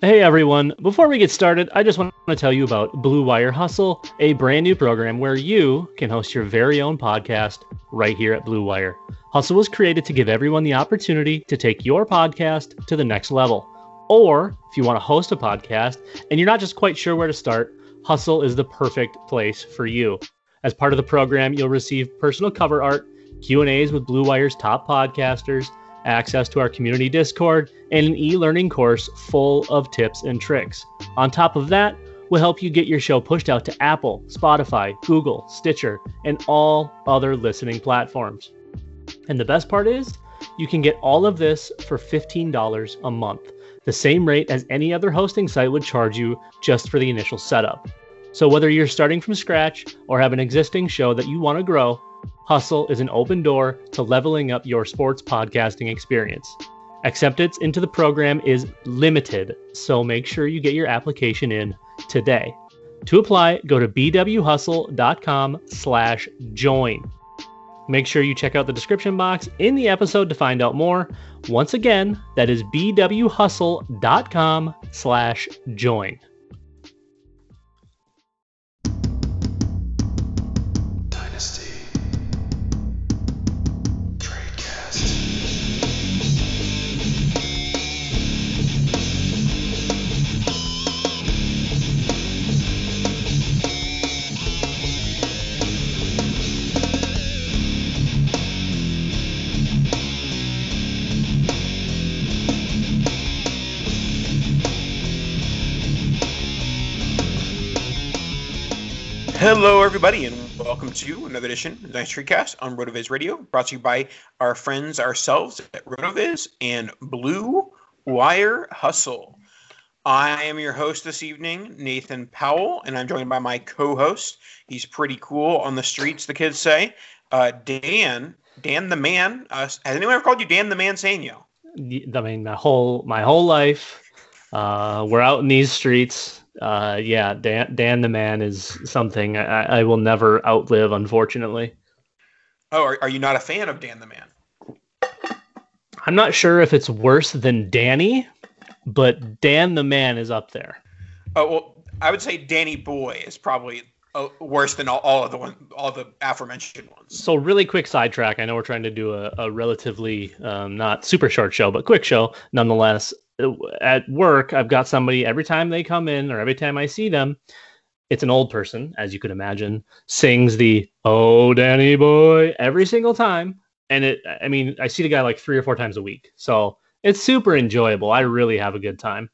Hey everyone, before we get started, I just want to tell you about Blue Wire Hustle, a brand new program where you can host your very own podcast right here at Blue Wire. Hustle was created to give everyone the opportunity to take your podcast to the next level. Or if you want to host a podcast and you're not just quite sure where to start, Hustle is the perfect place for you. As part of the program, you'll receive personal cover art, Q&As with Blue Wire's top podcasters, access to our community Discord, and an e learning course full of tips and tricks. On top of that, we'll help you get your show pushed out to Apple, Spotify, Google, Stitcher, and all other listening platforms. And the best part is, you can get all of this for $15 a month, the same rate as any other hosting site would charge you just for the initial setup. So, whether you're starting from scratch or have an existing show that you want to grow, Hustle is an open door to leveling up your sports podcasting experience. Acceptance into the program is limited, so make sure you get your application in today. To apply, go to bwhustle.com slash join. Make sure you check out the description box in the episode to find out more. Once again, that is bwhustle.com slash join. Hello, everybody, and welcome to another edition of Dynasty Cast on RotoViz Radio, brought to you by our friends ourselves at RotoViz and Blue Wire Hustle. I am your host this evening, Nathan Powell, and I'm joined by my co-host. He's pretty cool on the streets, the kids say. Uh, Dan, Dan the Man. Uh, has anyone ever called you Dan the Man Sainio? I mean, my whole my whole life, uh, we're out in these streets uh, yeah, Dan, Dan the Man is something I, I will never outlive, unfortunately. Oh, are, are you not a fan of Dan the Man? I'm not sure if it's worse than Danny, but Dan the Man is up there. Oh well, I would say Danny Boy is probably uh, worse than all, all of the one, all the aforementioned ones. So, really quick sidetrack. I know we're trying to do a, a relatively um, not super short show, but quick show nonetheless at work, I've got somebody every time they come in or every time I see them, it's an old person, as you could imagine, sings the "Oh Danny Boy" every single time, and it. I mean, I see the guy like three or four times a week, so it's super enjoyable. I really have a good time.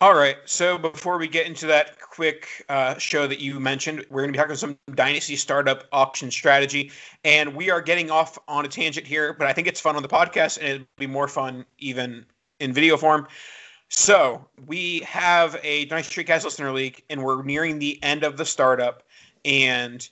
All right. So before we get into that quick uh, show that you mentioned, we're going to be talking some dynasty startup auction strategy, and we are getting off on a tangent here, but I think it's fun on the podcast, and it'll be more fun even in video form. So we have a Dynasty TradeCast Listener League, and we're nearing the end of the startup. And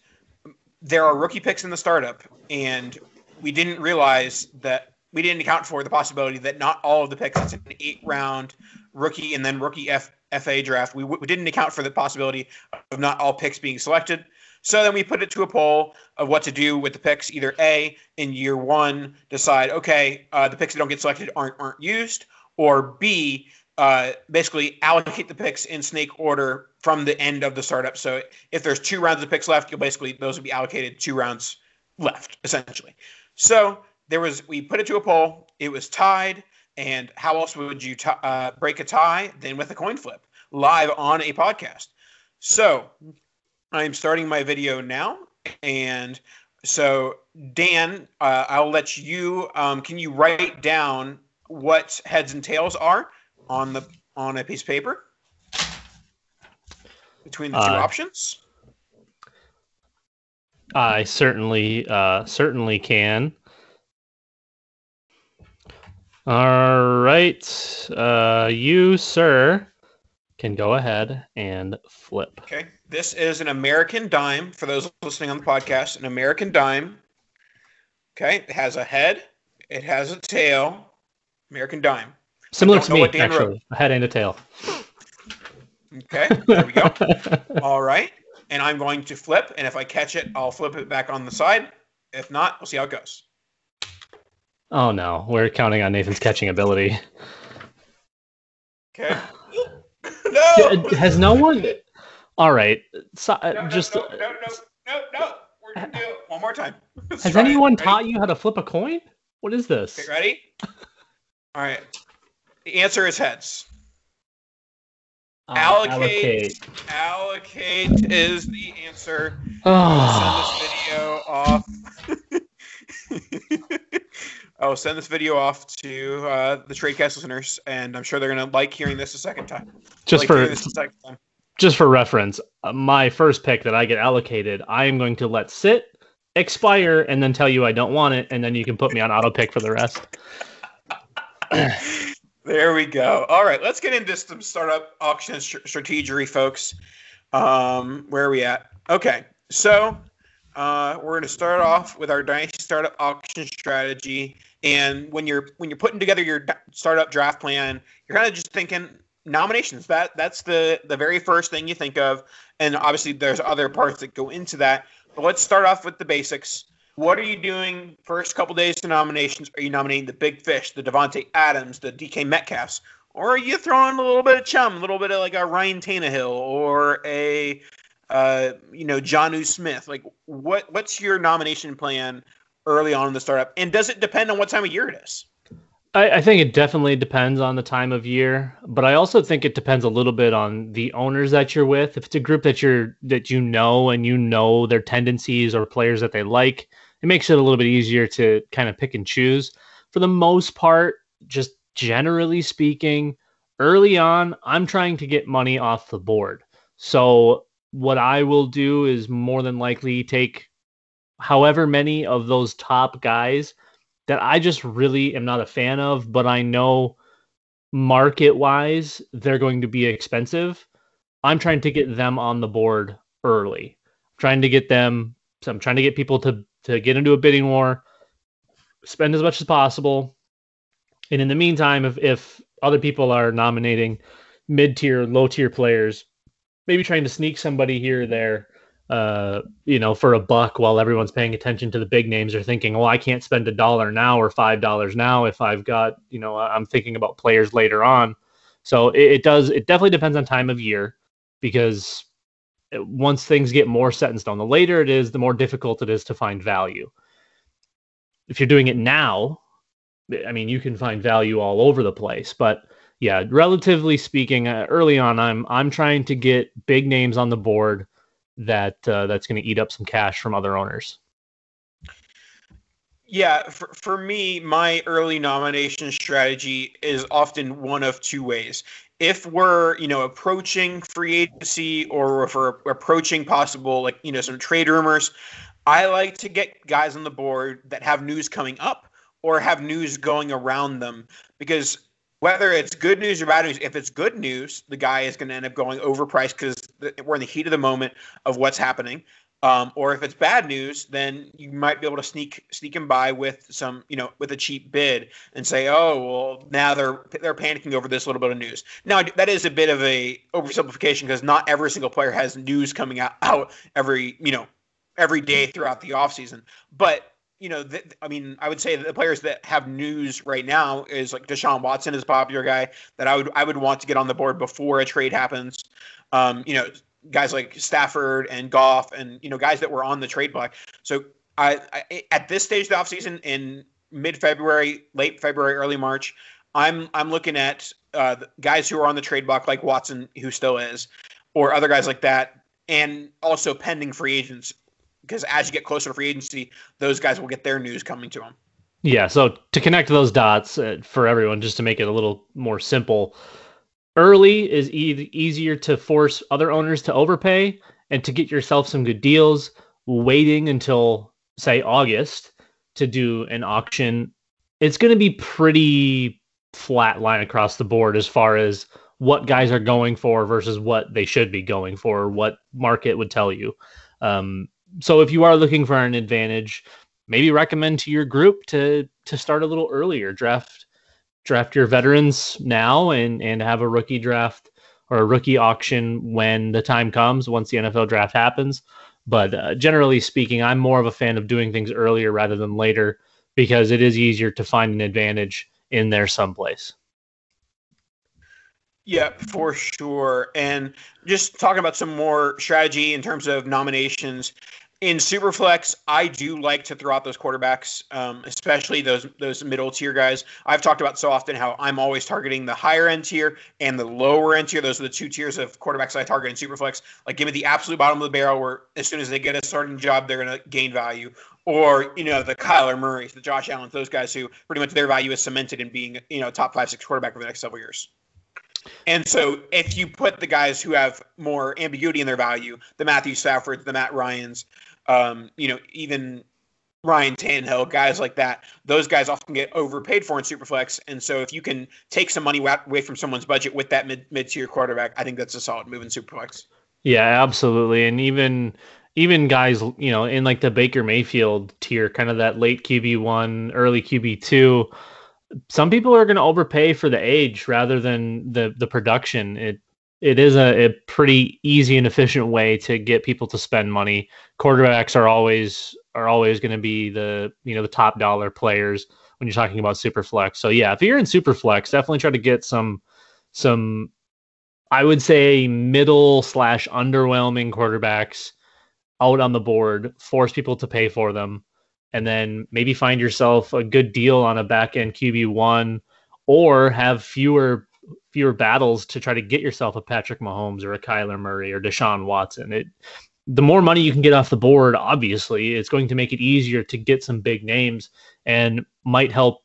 there are rookie picks in the startup, and we didn't realize that we didn't account for the possibility that not all of the picks. It's an eight-round rookie and then rookie F, FA draft. We, we didn't account for the possibility of not all picks being selected. So then we put it to a poll of what to do with the picks. Either A, in year one, decide, okay, uh, the picks that don't get selected aren't, aren't used, or B, uh, basically allocate the picks in snake order from the end of the startup. So if there's two rounds of picks left, you'll basically those will be allocated two rounds left essentially. So there was we put it to a poll. It was tied, and how else would you t- uh, break a tie than with a coin flip live on a podcast? So I'm starting my video now, and so Dan, uh, I'll let you. Um, can you write down what heads and tails are on the on a piece of paper between the two uh, options? I certainly uh, certainly can. All right, uh, you sir can go ahead and flip. Okay, this is an American dime for those listening on the podcast. An American dime. Okay, it has a head, it has a tail, American Dime. Similar to me, actually. Wrote. A head and a tail. Okay, there we go. All right. And I'm going to flip, and if I catch it, I'll flip it back on the side. If not, we'll see how it goes. Oh no, we're counting on Nathan's catching ability. Okay. no. Has no one? All right. So, uh, No, just no, no, no, no, no, no. We're gonna do it one more time. Let's has try it. anyone Ready? taught you how to flip a coin? What is this? Okay, ready? All right. The answer is heads. Uh, allocate. Allocate is the answer. Oh. Send this video off. I will send this video off to uh, the Tradecast listeners, and I'm sure they're gonna like hearing this a second time. just like for this a second time. just for reference, uh, my first pick that I get allocated, I am going to let sit, expire, and then tell you I don't want it, and then you can put me on auto pick for the rest. There we go. All right, let's get into some startup auction str- strategy, folks. Um, where are we at? Okay, so uh, we're going to start off with our dynasty startup auction strategy. And when you're when you're putting together your startup draft plan, you're kind of just thinking nominations. That that's the the very first thing you think of. And obviously, there's other parts that go into that. But let's start off with the basics. What are you doing first couple days to nominations? Are you nominating the big fish, the Davante Adams, the DK Metcalfs, or are you throwing a little bit of chum, a little bit of like a Ryan Tannehill or a uh, you know Jonnu Smith? Like what what's your nomination plan early on in the startup? And does it depend on what time of year it is? I, I think it definitely depends on the time of year, but I also think it depends a little bit on the owners that you're with. If it's a group that you're that you know and you know their tendencies or players that they like, it makes it a little bit easier to kind of pick and choose. For the most part, just generally speaking, early on, I'm trying to get money off the board. So what I will do is more than likely take however many of those top guys that I just really am not a fan of, but I know market wise they're going to be expensive. I'm trying to get them on the board early. I'm trying to get them so I'm trying to get people to to get into a bidding war, spend as much as possible. And in the meantime, if if other people are nominating mid-tier, low-tier players, maybe trying to sneak somebody here or there uh, you know, for a buck while everyone's paying attention to the big names or thinking, well, I can't spend a dollar now or five dollars now if I've got, you know, I'm thinking about players later on. So it, it does, it definitely depends on time of year because once things get more set in stone, the later it is, the more difficult it is to find value. If you're doing it now, I mean, you can find value all over the place, but yeah, relatively speaking, uh, early on, I'm I'm trying to get big names on the board that uh, that's going to eat up some cash from other owners. Yeah, for, for me, my early nomination strategy is often one of two ways. If we're, you know, approaching free agency or if we're approaching possible, like, you know, some trade rumors, I like to get guys on the board that have news coming up or have news going around them because whether it's good news or bad news, if it's good news, the guy is going to end up going overpriced because we're in the heat of the moment of what's happening. Um, or if it's bad news, then you might be able to sneak sneak him by with some, you know, with a cheap bid and say, oh, well, now they're they're panicking over this little bit of news. Now that is a bit of a oversimplification because not every single player has news coming out, out every you know every day throughout the offseason. But you know, th- I mean, I would say that the players that have news right now is like Deshaun Watson is a popular guy that I would I would want to get on the board before a trade happens. Um, you know, guys like Stafford and Goff and you know guys that were on the trade block. So I, I at this stage of the offseason in mid February, late February, early March, I'm I'm looking at uh, guys who are on the trade block like Watson, who still is, or other guys like that, and also pending free agents because as you get closer to free agency, those guys will get their news coming to them. Yeah. So to connect those dots uh, for everyone, just to make it a little more simple, early is e- easier to force other owners to overpay and to get yourself some good deals. Waiting until say August to do an auction, it's going to be pretty flat line across the board as far as what guys are going for versus what they should be going for, what market would tell you. Um, so if you are looking for an advantage, maybe recommend to your group to to start a little earlier. Draft draft your veterans now and and have a rookie draft or a rookie auction when the time comes once the NFL draft happens. But uh, generally speaking, I'm more of a fan of doing things earlier rather than later because it is easier to find an advantage in there someplace. Yeah, for sure. And just talking about some more strategy in terms of nominations in Superflex, I do like to throw out those quarterbacks, um, especially those those middle tier guys. I've talked about so often how I'm always targeting the higher end tier and the lower end tier. Those are the two tiers of quarterbacks I target in Superflex. Like, give me the absolute bottom of the barrel, where as soon as they get a starting job, they're going to gain value. Or you know the Kyler Murrays, the Josh Allen's, those guys who pretty much their value is cemented in being you know top five six quarterback over the next several years. And so if you put the guys who have more ambiguity in their value, the Matthew Staffords, the Matt Ryans, um, you know, even Ryan Tannehill, guys like that, those guys often get overpaid for in Superflex. And so if you can take some money away from someone's budget with that mid mid tier quarterback, I think that's a solid move in Superflex. Yeah, absolutely. And even even guys, you know, in like the Baker Mayfield tier, kind of that late QB one, early QB two, some people are going to overpay for the age rather than the the production. It it is a, a, pretty easy and efficient way to get people to spend money. Quarterbacks are always are always going to be the you know the top dollar players when you're talking about superflex. So yeah, if you're in superflex, definitely try to get some some I would say middle slash underwhelming quarterbacks out on the board, force people to pay for them, and then maybe find yourself a good deal on a back end QB one, or have fewer fewer battles to try to get yourself a Patrick Mahomes or a Kyler Murray or Deshaun Watson. It the more money you can get off the board, obviously, it's going to make it easier to get some big names and might help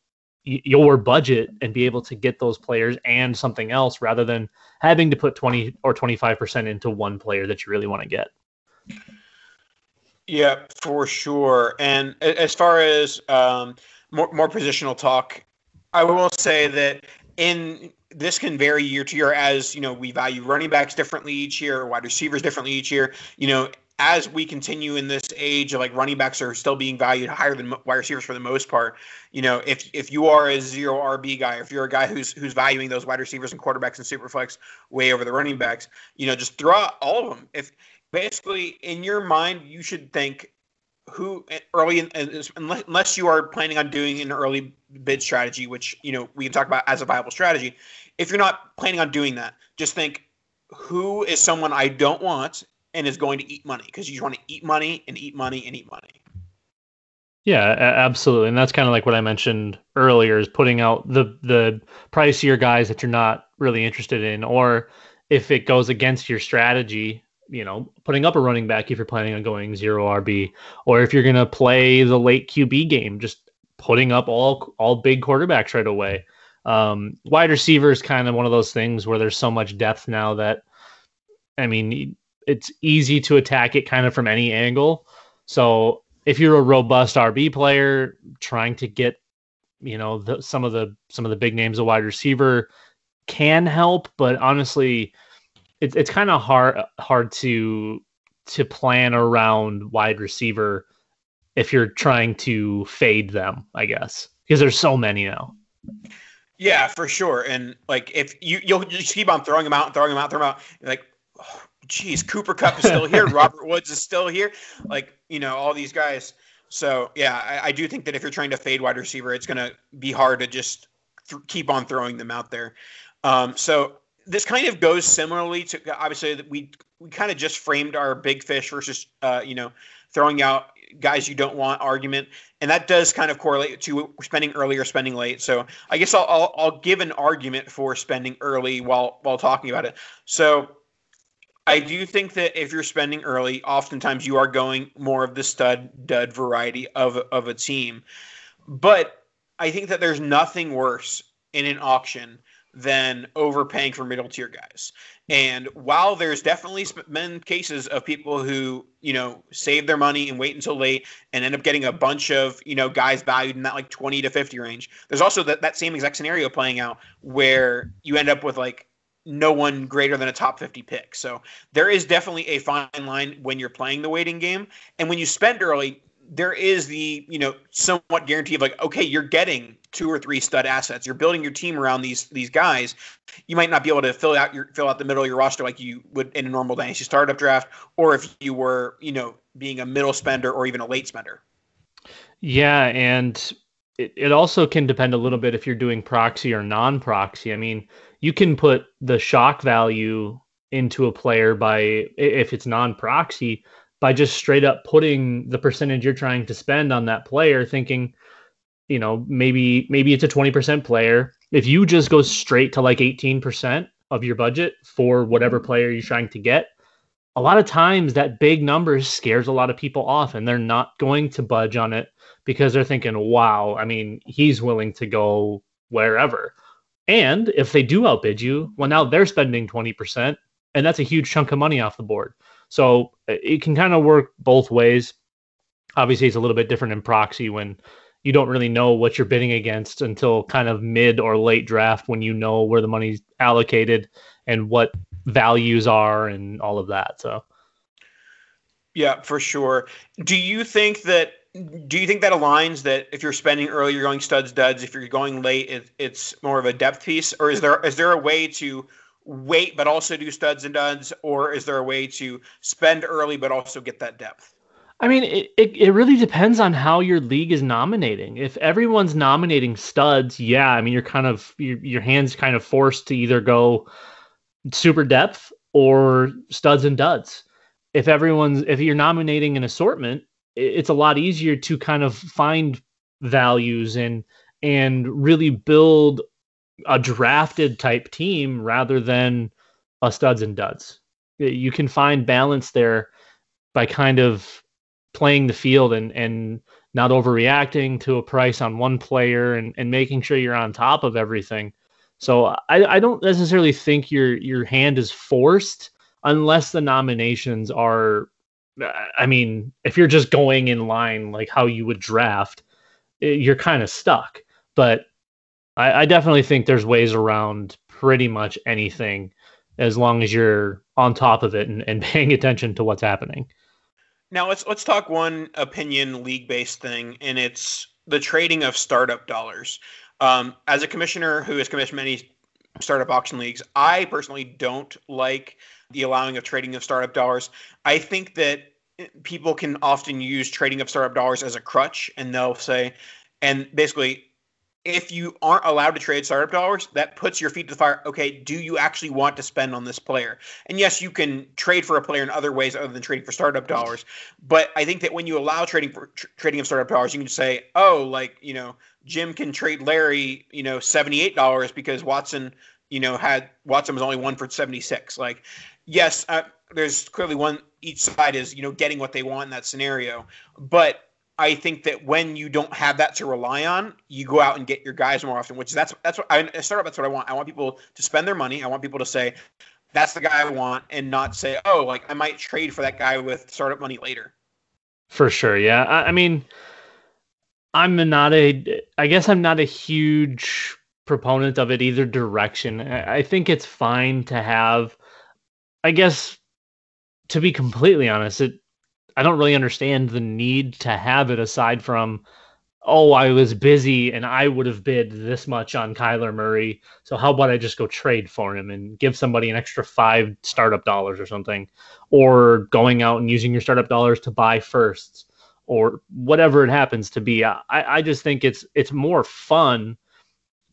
y- your budget and be able to get those players and something else rather than having to put 20 or 25% into one player that you really want to get. Yeah, for sure. And as far as um, more, more positional talk, I will say that in this can vary year to year as you know we value running backs differently each year, wide receivers differently each year. You know, as we continue in this age of like running backs are still being valued higher than wide receivers for the most part. You know, if if you are a zero RB guy, if you're a guy who's who's valuing those wide receivers and quarterbacks and superflex way over the running backs, you know, just throw out all of them. If basically in your mind you should think who early in, unless you are planning on doing an early bid strategy, which you know we can talk about as a viable strategy. If you're not planning on doing that, just think who is someone I don't want and is going to eat money because you just want to eat money and eat money and eat money. Yeah, absolutely, and that's kind of like what I mentioned earlier: is putting out the the pricier guys that you're not really interested in, or if it goes against your strategy, you know, putting up a running back if you're planning on going zero RB, or if you're to play the late QB game, just putting up all all big quarterbacks right away. Um, wide receiver is kind of one of those things where there's so much depth now that, I mean, it's easy to attack it kind of from any angle. So if you're a robust RB player trying to get, you know, the, some of the some of the big names of wide receiver can help, but honestly it's it's kind of hard hard to to plan around wide receiver if you're trying to fade them, I guess, because there's so many now. Yeah, for sure. And like if you you'll just keep on throwing them out and throwing them out, throwing them out, like, oh, geez, Cooper Kupp is still here, Robert Woods is still here, like you know all these guys. So yeah, I, I do think that if you're trying to fade wide receiver, it's going to be hard to just th- keep on throwing them out there. Um, so this kind of goes similarly to obviously that we we kind of just framed our big fish versus uh, you know throwing out guys you don't want argument, and that does kind of correlate to spending early or spending late. So I guess I'll, I'll, I'll give an argument for spending early while while talking about it. So I do think that if you're spending early, oftentimes you are going more of the stud dud variety of of a team, but I think that there's nothing worse in an auction than overpaying for middle tier guys. And while there's definitely been cases of people who, you know, save their money and wait until late and end up getting a bunch of, you know, guys valued in that like 20 to 50 range, there's also that, that same exact scenario playing out where you end up with like no one greater than a top 50 pick. So there is definitely a fine line when you're playing the waiting game. And when you spend early, there is the you know somewhat guarantee of like okay you're getting two or three stud assets. You're building your team around these these guys. You might not be able to fill out your fill out the middle of your roster like you would in a normal dynasty startup draft or if you were you know being a middle spender or even a late spender. Yeah and it, it also can depend a little bit if you're doing proxy or non-proxy. I mean you can put the shock value into a player by if it's non-proxy by just straight up putting the percentage you're trying to spend on that player thinking you know maybe maybe it's a 20% player. If you just go straight to like 18% of your budget for whatever mm-hmm. player you're trying to get a lot of times that big number scares a lot of people off and they're not going to budge on it because they're thinking wow i mean he's willing to go wherever. And if they do outbid you well now they're spending 20% and that's a huge chunk of money off the board so uh, it can kind of work both ways obviously it's a little bit different in proxy when you don't really know what you're bidding against until kind of mid or late draft when you know where the money's allocated and what values are and all of that. So yeah, for sure. Do you think that do you think that aligns that if you're spending early you're going studs duds if you're going late it, it's more of a depth piece or is there is there a way to wait but also do studs and duds or is there a way to spend early but also get that depth I mean, it, it, it, really depends on how your league is nominating. If everyone's nominating studs, yeah, I mean, you're kind of your your hands kind of forced to either go super depth or studs and duds. If everyone's if you're nominating an assortment, it's a lot easier to kind of find values and and really build a drafted type team rather than a studs and duds. You can find balance there by kind of playing the field and and not overreacting to a price on one player and, and making sure you're on top of everything. So I, I don't necessarily think your your hand is forced unless the nominations are I mean, if you're just going in line like how you would draft, you're kind of stuck. But I, I definitely think there's ways around pretty much anything as long as you're on top of it and, and paying attention to what's happening. Now let's let's talk one opinion league based thing, and it's the trading of startup dollars. Um, as a commissioner who has commissioned many startup auction leagues, I personally don't like the allowing of trading of startup dollars. I think that people can often use trading of startup dollars as a crutch, and they'll say, and basically if you aren't allowed to trade startup dollars, that puts your feet to the fire. Okay, do you actually want to spend on this player? And yes, you can trade for a player in other ways other than trading for startup dollars. But I think that when you allow trading for tr- trading of startup dollars, you can say, oh, like you know, Jim can trade Larry, you know, seventy eight dollars because Watson, you know, had Watson was only one for seventy six. Like, yes, uh, there's clearly one. Each side is you know getting what they want in that scenario, but I think that when you don't have that to rely on, you go out and get your guys more often. Which that's that's what I startup. That's what I want. I want people to spend their money. I want people to say, "That's the guy I want," and not say, "Oh, like I might trade for that guy with startup money later." For sure, yeah. I, I mean, I'm not a. I guess I'm not a huge proponent of it either direction. I, I think it's fine to have. I guess, to be completely honest, it I don't really understand the need to have it aside from, oh, I was busy and I would have bid this much on Kyler Murray. So how about I just go trade for him and give somebody an extra five startup dollars or something, or going out and using your startup dollars to buy firsts or whatever it happens to be. I, I just think it's it's more fun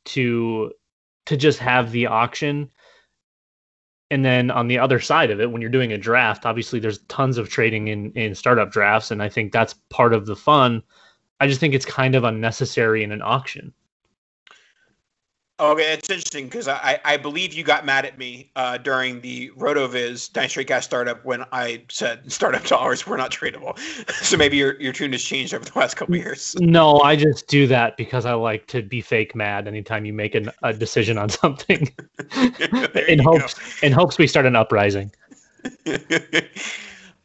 to to just have the auction and then on the other side of it when you're doing a draft obviously there's tons of trading in in startup drafts and i think that's part of the fun. I just think it's kind of unnecessary in an auction Okay, it's interesting because I, I believe you got mad at me uh, during the RotoViz Dynasty Cast startup when I said startup dollars were not tradable. so maybe your, your tune has changed over the last couple years. No, I just do that because I like to be fake mad anytime you make an, a decision on something. in hopes go. in hopes we start an uprising.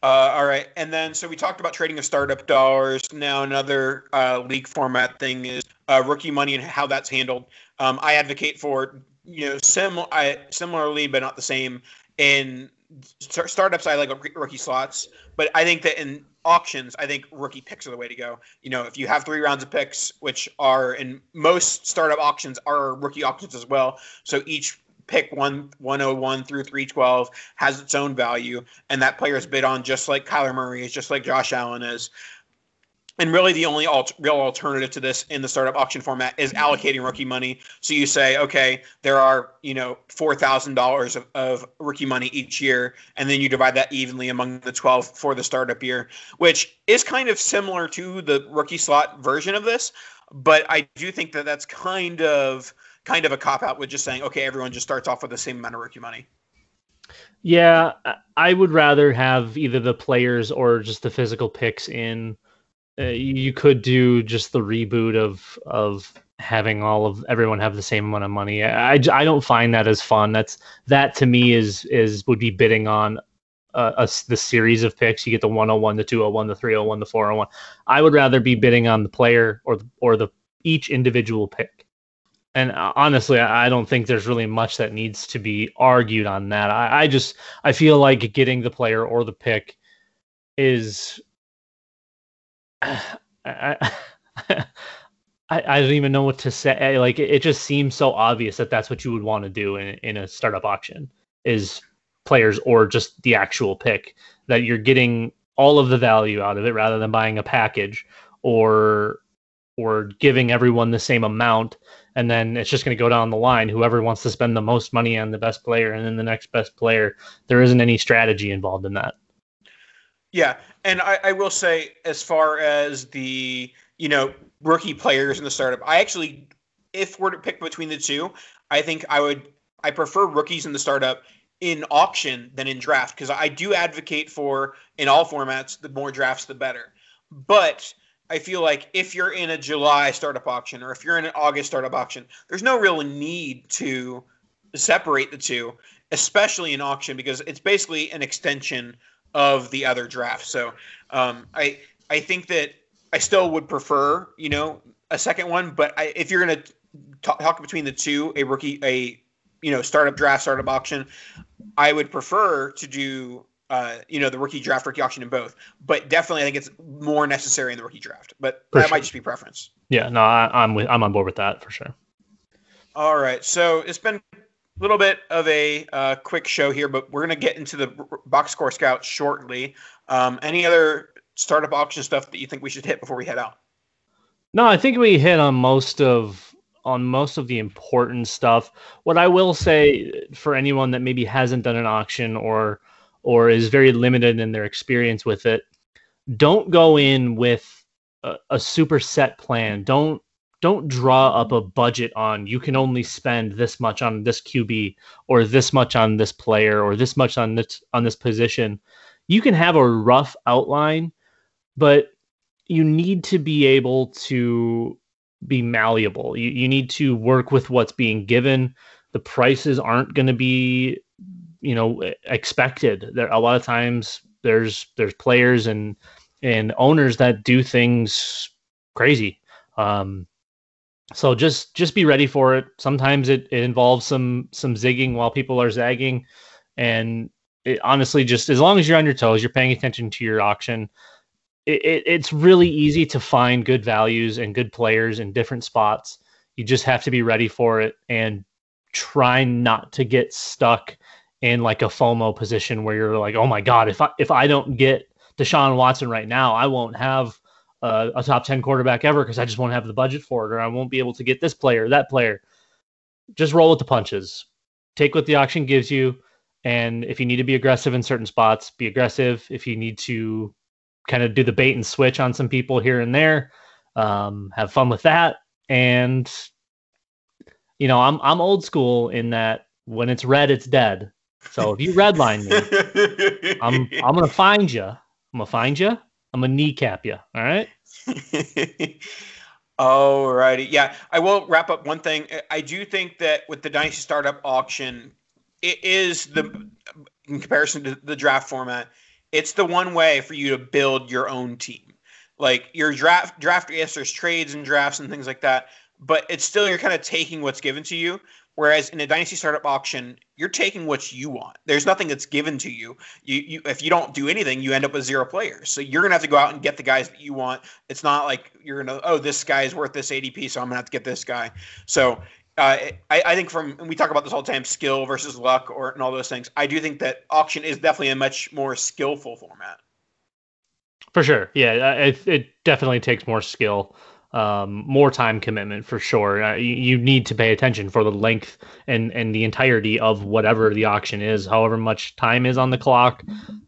Uh, all right, and then so we talked about trading of startup dollars. Now another uh, league format thing is uh, rookie money and how that's handled. Um, I advocate for you know sim I, similarly, but not the same. In st- startups, I like rookie slots, but I think that in auctions, I think rookie picks are the way to go. You know, if you have three rounds of picks, which are in most startup auctions are rookie auctions as well, so each pick one 101 through 312 has its own value, and that player is bid on just like Kyler Murray is, just like Josh Allen is. And really the only alt- real alternative to this in the startup auction format is allocating rookie money. So you say okay there are you know $4000 of, rookie money each year and then you divide that evenly among the 12 for the startup year which is kind of similar to the rookie slot version of this. But i do think that that's kind of kind of a cop out with just saying okay everyone just starts off with the same amount of rookie money. Yeah i would rather have either the players or just the physical picks in uh, you could do just the reboot of of having all of everyone have the same amount of money. I, I don't find that as fun. That's that to me is is would be bidding on a, a, the series of picks. You get the 101, the 201, the 301, the 401. I would rather be bidding on the player or the, or the each individual pick. And uh, honestly, I don't think there's really much that needs to be argued on that. I, I just I feel like getting the player or the pick is I, I, I, don't even know what to say. Like it, it just seems so obvious that that's what you would want to do in, in a startup auction is players or just the actual pick that you're getting all of the value out of it rather than buying a package or or giving everyone the same amount. And then it's just going to go down the line. Whoever wants to spend the most money on the best player and then the next best player there isn't any strategy involved in that. Yeah, and I, I will say, as far as the you know rookie players in the startup, I actually, if we're to pick between the two, I think I would I prefer rookies in the startup in auction than in draft because I do advocate for in all formats the more drafts the better. But I feel like if you're in a July startup auction or if you're in an August startup auction, there's no real need to separate the two, especially in auction because it's basically an extension of the other draft. So um, I I think that I still would prefer you know a second one, but I, if you're gonna talk, talk between the two, a rookie a you know startup draft startup auction, I would prefer to do uh, you know, the rookie draft, rookie auction in both. But definitely, I think it's more necessary in the rookie draft. But for that sure. might just be preference. Yeah, no, I, am with, I'm on board with that for sure. All right, so it's been little bit of a uh, quick show here, but we're going to get into the box score scout shortly. Um, any other startup auction stuff that you think we should hit before we head out? No, I think we hit on most of on most of the important stuff. What I will say for anyone that maybe hasn't done an auction or or is very limited in their experience with it, don't go in with a, a super set plan. Don't don't draw up a budget on you can only spend this much on this QB or this much on this player or this much on this on this position. You can have a rough outline, but you need to be able to be malleable. You you need to work with what's being given. The prices aren't going to be you know expected. There a lot of times there's there's players and and owners that do things crazy. Um, so just just be ready for it. Sometimes it, it involves some some zigging while people are zagging, and it, honestly, just as long as you're on your toes, you're paying attention to your auction. It, it, it's really easy to find good values and good players in different spots. You just have to be ready for it and try not to get stuck in like a FOMO position where you're like, oh my god, if I if I don't get Deshaun Watson right now, I won't have uh, a top 10 quarterback ever because I just won't have the budget for it or I won't be able to get this player, that player. Just roll with the punches. Take what the auction gives you. And if you need to be aggressive in certain spots, be aggressive. If you need to kind of do the bait and switch on some people here and there, um, have fun with that. And you know, I'm I'm old school in that when it's red, it's dead. So if you redline me, I'm I'm gonna find you. I'm gonna find you. I'm gonna kneecap you. All right. Alrighty. Yeah, I will wrap up one thing. I do think that with the Dynasty Startup auction, it is the in comparison to the draft format, it's the one way for you to build your own team. Like your draft draft, yes, there's trades and drafts and things like that, but it's still you're kind of taking what's given to you. Whereas in a dynasty startup auction, you're taking what you want. There's nothing that's given to you. You, you if you don't do anything, you end up with zero players. So you're gonna have to go out and get the guys that you want. It's not like you're gonna oh this guy is worth this ADP, so I'm gonna have to get this guy. So uh, I, I, think from we talk about this all the time, skill versus luck, or and all those things. I do think that auction is definitely a much more skillful format. For sure. Yeah, it, it definitely takes more skill, um, more time commitment for sure. Uh, you, you, need to pay attention for the length and, and the entirety of whatever the auction is, however much time is on the clock.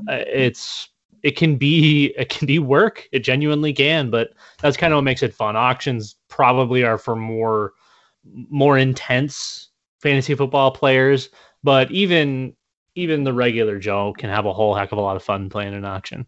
Uh, it's it can be it can be work. It genuinely can, but that's kind of what makes it fun. Auctions probably are for more more intense fantasy football players, but even even the regular Joe can have a whole heck of a lot of fun playing an auction.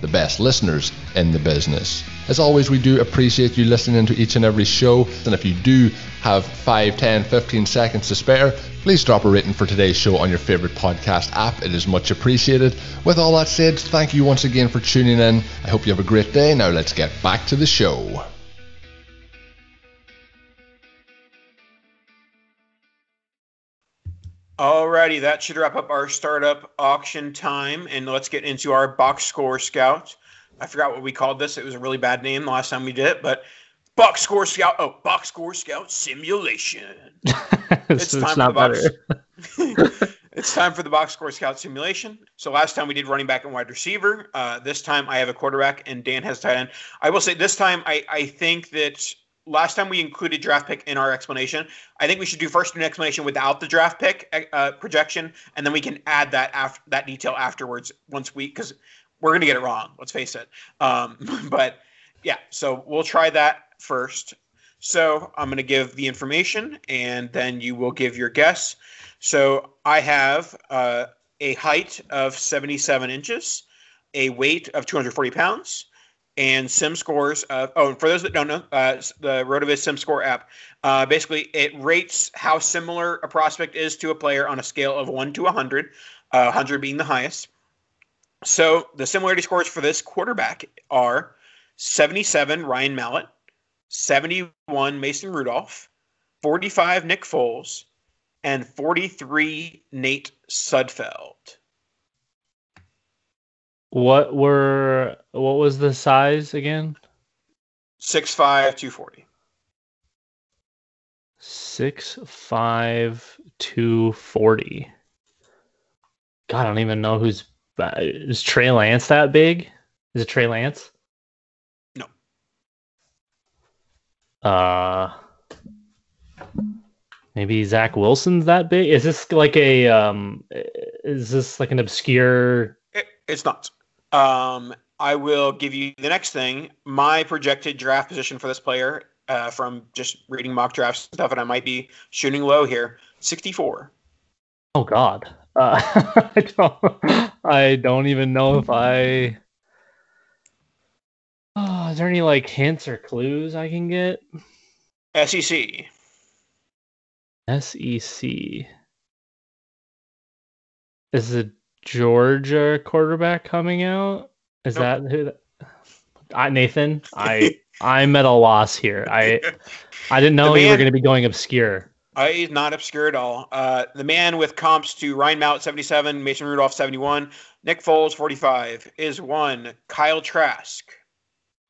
the best listeners in the business. As always, we do appreciate you listening to each and every show. And if you do have 5, 10, 15 seconds to spare, please drop a rating for today's show on your favorite podcast app. It is much appreciated. With all that said, thank you once again for tuning in. I hope you have a great day. Now let's get back to the show. Alrighty, that should wrap up our startup auction time, and let's get into our box score scout. I forgot what we called this. It was a really bad name the last time we did it, but box score scout. Oh, box score scout simulation. it's, it's, time for the box. it's time for the box score scout simulation. So last time we did running back and wide receiver. Uh, this time I have a quarterback and Dan has tight end. I will say this time I I think that last time we included draft pick in our explanation. I think we should do first an explanation without the draft pick uh, projection, and then we can add that after that detail afterwards once we because we're gonna get it wrong. Let's face it. Um, but yeah, so we'll try that first. So I'm gonna give the information, and then you will give your guess. So I have uh, a height of 77 inches, a weight of 240 pounds and sim scores oh and for those that don't know uh, the rotoviz sim score app uh, basically it rates how similar a prospect is to a player on a scale of 1 to 100 uh, 100 being the highest. So the similarity scores for this quarterback are 77 ryan mallett 71 mason rudolph 45 nick foles and 43 nate sudfeld what were what was the size again? Six five two forty. Six five two forty. God, I don't even know who's uh, is Trey Lance that big? Is it Trey Lance? No. Uh maybe Zach Wilson's that big? Is this like a um is this like an obscure it, it's not. Um, I will give you the next thing. My projected draft position for this player, uh, from just reading mock drafts and stuff, and I might be shooting low here. Sixty-four. Oh God, uh, I don't. I don't even know if I. Oh, is there any like hints or clues I can get? SEC. SEC. Is it Georgia quarterback coming out? Is nope. that who? That, I, Nathan, I I'm at a loss here. I I didn't know man, you were going to be going obscure. He's not obscure at all. Uh, the man with comps to Ryan Mallett 77, Mason Rudolph 71, Nick Foles 45 is one. Kyle Trask.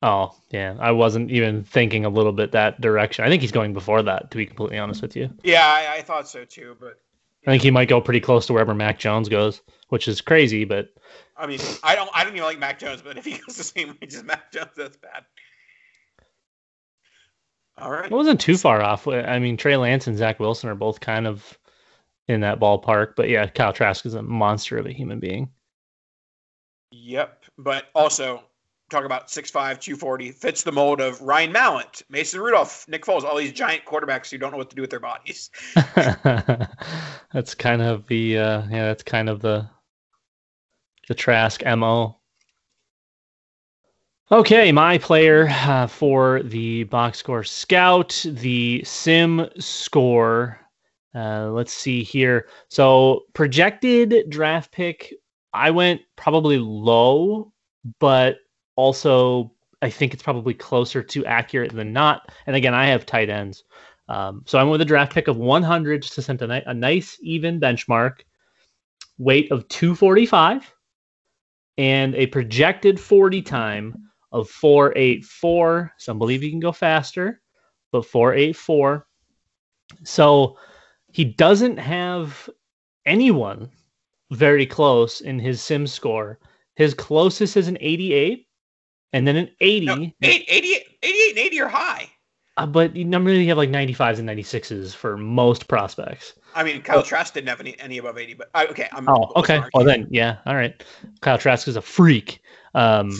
Oh yeah, I wasn't even thinking a little bit that direction. I think he's going before that, to be completely honest with you. Yeah, I, I thought so too, but I think he might go pretty close to wherever Mac Jones goes, which is crazy. But I mean, I don't, I don't even like Mac Jones, but if he goes the same range as Mac Jones, that's bad. All right, it wasn't too far off. I mean, Trey Lance and Zach Wilson are both kind of in that ballpark, but yeah, Kyle Trask is a monster of a human being. Yep, but also talk about 6'5", 240, fits the mold of Ryan Mallett, Mason Rudolph, Nick Foles, all these giant quarterbacks who don't know what to do with their bodies. that's kind of the uh, yeah, that's kind of the the Trask mo. Okay, my player uh, for the box score scout, the sim score Uh, let's see here. So projected draft pick, I went probably low, but also I think it's probably closer to accurate than not. And again, I have tight ends. Um, so I went with a draft pick of 100 just to set a, ni- a nice even benchmark, weight of 245, and a projected 40 time of 484. Some believe you can go faster, but 484. So he doesn't have anyone very close in his sim score. His closest is an 88 and then an 80. No, eight, 88, 88 and 80 are high. Uh, but you normally have like 95s and 96s for most prospects. I mean, Kyle Trask didn't have any, any above 80, but I, okay. I'm, Oh, okay. Well, then, yeah. All right. Kyle Trask is a freak. Um,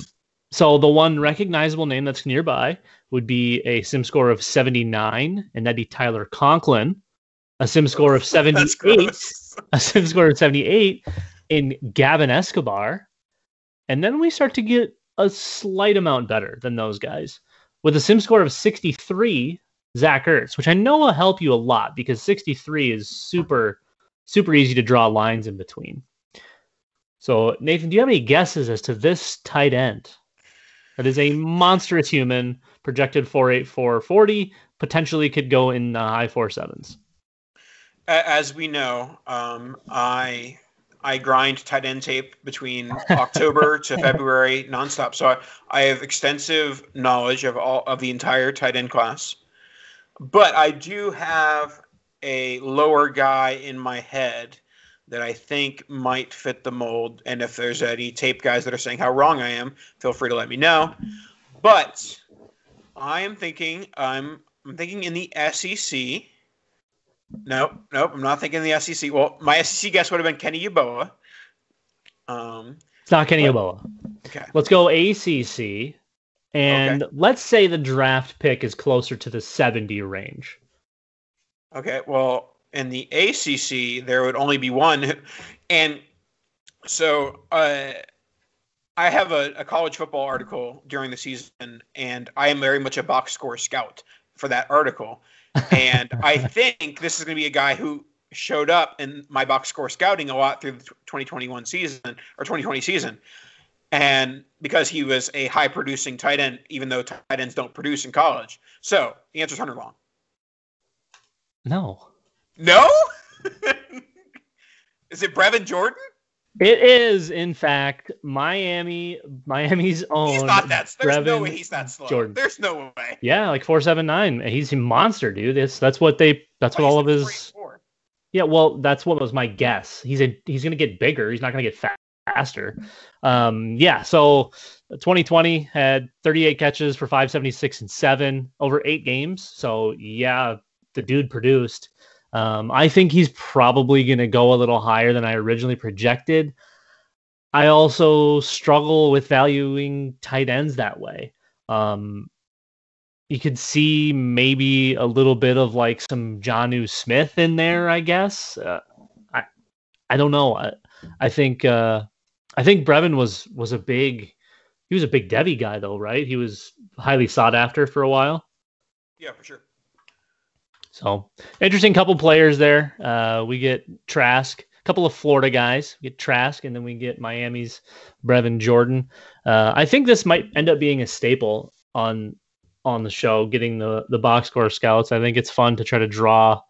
so the one recognizable name that's nearby would be a sim score of 79, and that'd be Tyler Conklin. A sim score of That's 78, gross. a sim score of 78 in Gavin Escobar. And then we start to get a slight amount better than those guys. With a sim score of 63, Zach Ertz, which I know will help you a lot because 63 is super, super easy to draw lines in between. So, Nathan, do you have any guesses as to this tight end? That is a monstrous human, projected 484 40, potentially could go in the high four sevens. As we know, um, I I grind tight end tape between October to February nonstop. So I, I have extensive knowledge of all of the entire tight end class. But I do have a lower guy in my head that I think might fit the mold. And if there's any tape guys that are saying how wrong I am, feel free to let me know. But I am thinking I'm I'm thinking in the SEC. Nope, nope. I'm not thinking the SEC. Well, my SEC guess would have been Kenny Yeboah. Um, It's not Kenny What? Oboa. okay. Let's go ACC. And let's say the draft pick is closer to the 70 range. Okay. Well, in the ACC, there would only be one, and so uh, I have a, a college football article during the season, and I am very much a box score scout for that article. And I think this is going to be a guy who showed up in my box score scouting a lot through the 2021 season or 2020 season. And because he was a high producing tight end, even though tight ends don't produce in college. So the answer is Hunter Long. No. No? is it Brevin Jordan? It is, in fact, Miami, Miami's own. He's not that. There's no way he's that slow. Jordan. There's no way. Yeah, like four seven nine. He's a monster, dude. That's that's what they. That's what all of his. Yeah, well, that's what was my guess. He's a he's gonna get bigger. He's not gonna get faster. Um, yeah. So, 2020 had 38 catches for 576 and seven over eight games. So yeah, the dude produced. Um, I think he's probably gonna go a little higher than I originally projected. I also struggle with valuing tight ends that way. Um, you could see maybe a little bit of like some Jonnu Smith in there, I guess. Uh, I I don't know. I, I think uh, I think Brevin was was a big he was a big Devy guy though, right? He was highly sought after for a while. Yeah, for sure. So interesting couple players there. Uh, we get Trask, a couple of Florida guys. We get Trask, and then we get Miami's Brevin Jordan. Uh, I think this might end up being a staple on on the show, getting the the box score scouts. I think it's fun to try to draw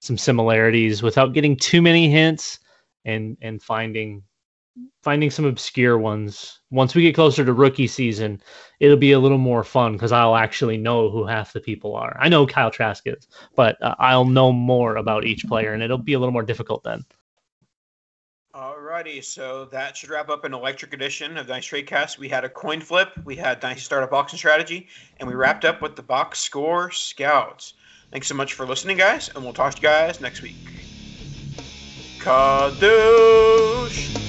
some similarities without getting too many hints and and finding finding some obscure ones. Once we get closer to rookie season, it'll be a little more fun because I'll actually know who half the people are. I know Kyle Trask is, but uh, I'll know more about each player, and it'll be a little more difficult then. Alrighty, so that should wrap up an electric edition of Dynasty TradeCast. We had a coin flip, we had Dynasty Startup Boxing Strategy, and we wrapped up with the Box Score Scouts. Thanks so much for listening, guys, and we'll talk to you guys next week. Cadu!